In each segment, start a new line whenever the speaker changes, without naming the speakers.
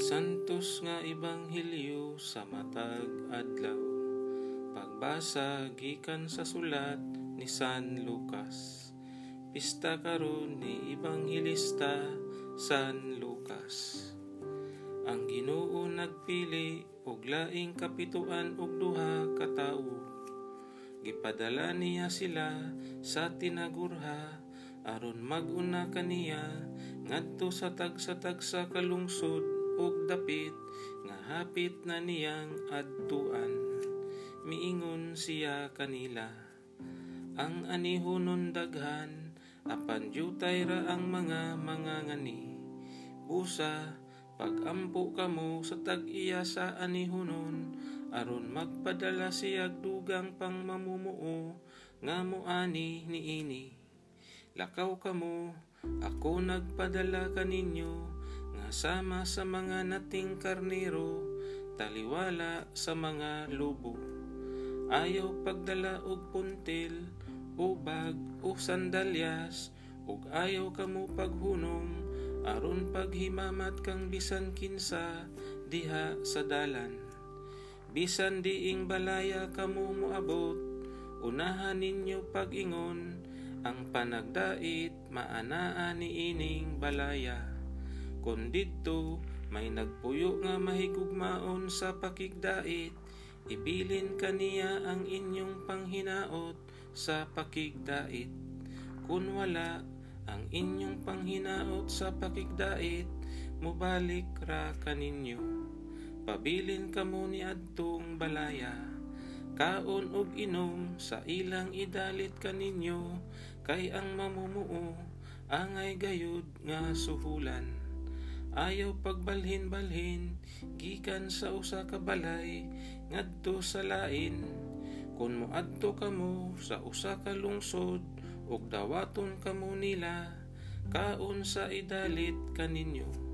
santos nga ebanghelyo sa matag adlaw. Pagbasa gikan sa sulat ni San Lucas. Pista karon ni ebanghelista San Lucas. Ang Ginoo nagpili og laing kapituan og duha ka tawo. Gipadala niya sila sa tinagurha aron maguna kaniya ngadto sa tagsa-tagsa kalungsod dapit nga hapit na niyang adtuan. Miingon siya kanila ang anihonon daghan apan jutay ra ang mga mga ngani. Busa pagampo kamo sa tag-iya sa anihonon aron magpadala siya dugang pang mamumuo nga muani niini lakaw kamo ako nagpadala kaninyo sama sa mga nating karnero, taliwala sa mga lobo. Ayaw pagdala og puntil, o bag, o sandalyas, ug ayaw kamo paghunong, aron paghimamat kang bisan kinsa diha sa dalan. Bisan diing balaya kamo moabot, unahan ninyo pag-ingon, ang panagdait maanaa ni ining balaya kun didto may nagpuyo nga mahigugmaon sa pakigdait ibilin kaniya ang inyong panghinaot sa pakigdait. Kun wala ang inyong panghinaot sa pakigdait mubalik ra kaninyo pabilin kamo ni adtong balaya kaon og inom sa ilang idalit kaninyo kay ang mamumuo angay gayud nga suhulan ayaw pagbalhin-balhin gikan sa usa ka balay ngadto sa lain. Kun moadto kamo sa usa ka lungsod ug dawaton kamo nila kaon sa idalit kaninyo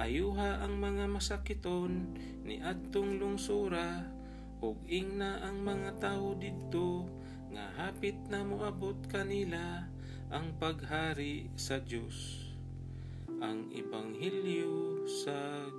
ayuha ang mga masakiton ni adtong lungsura ug ingna ang mga tawo didto nga hapit na moabot kanila ang paghari sa Dios ang Ebanghelyo sa.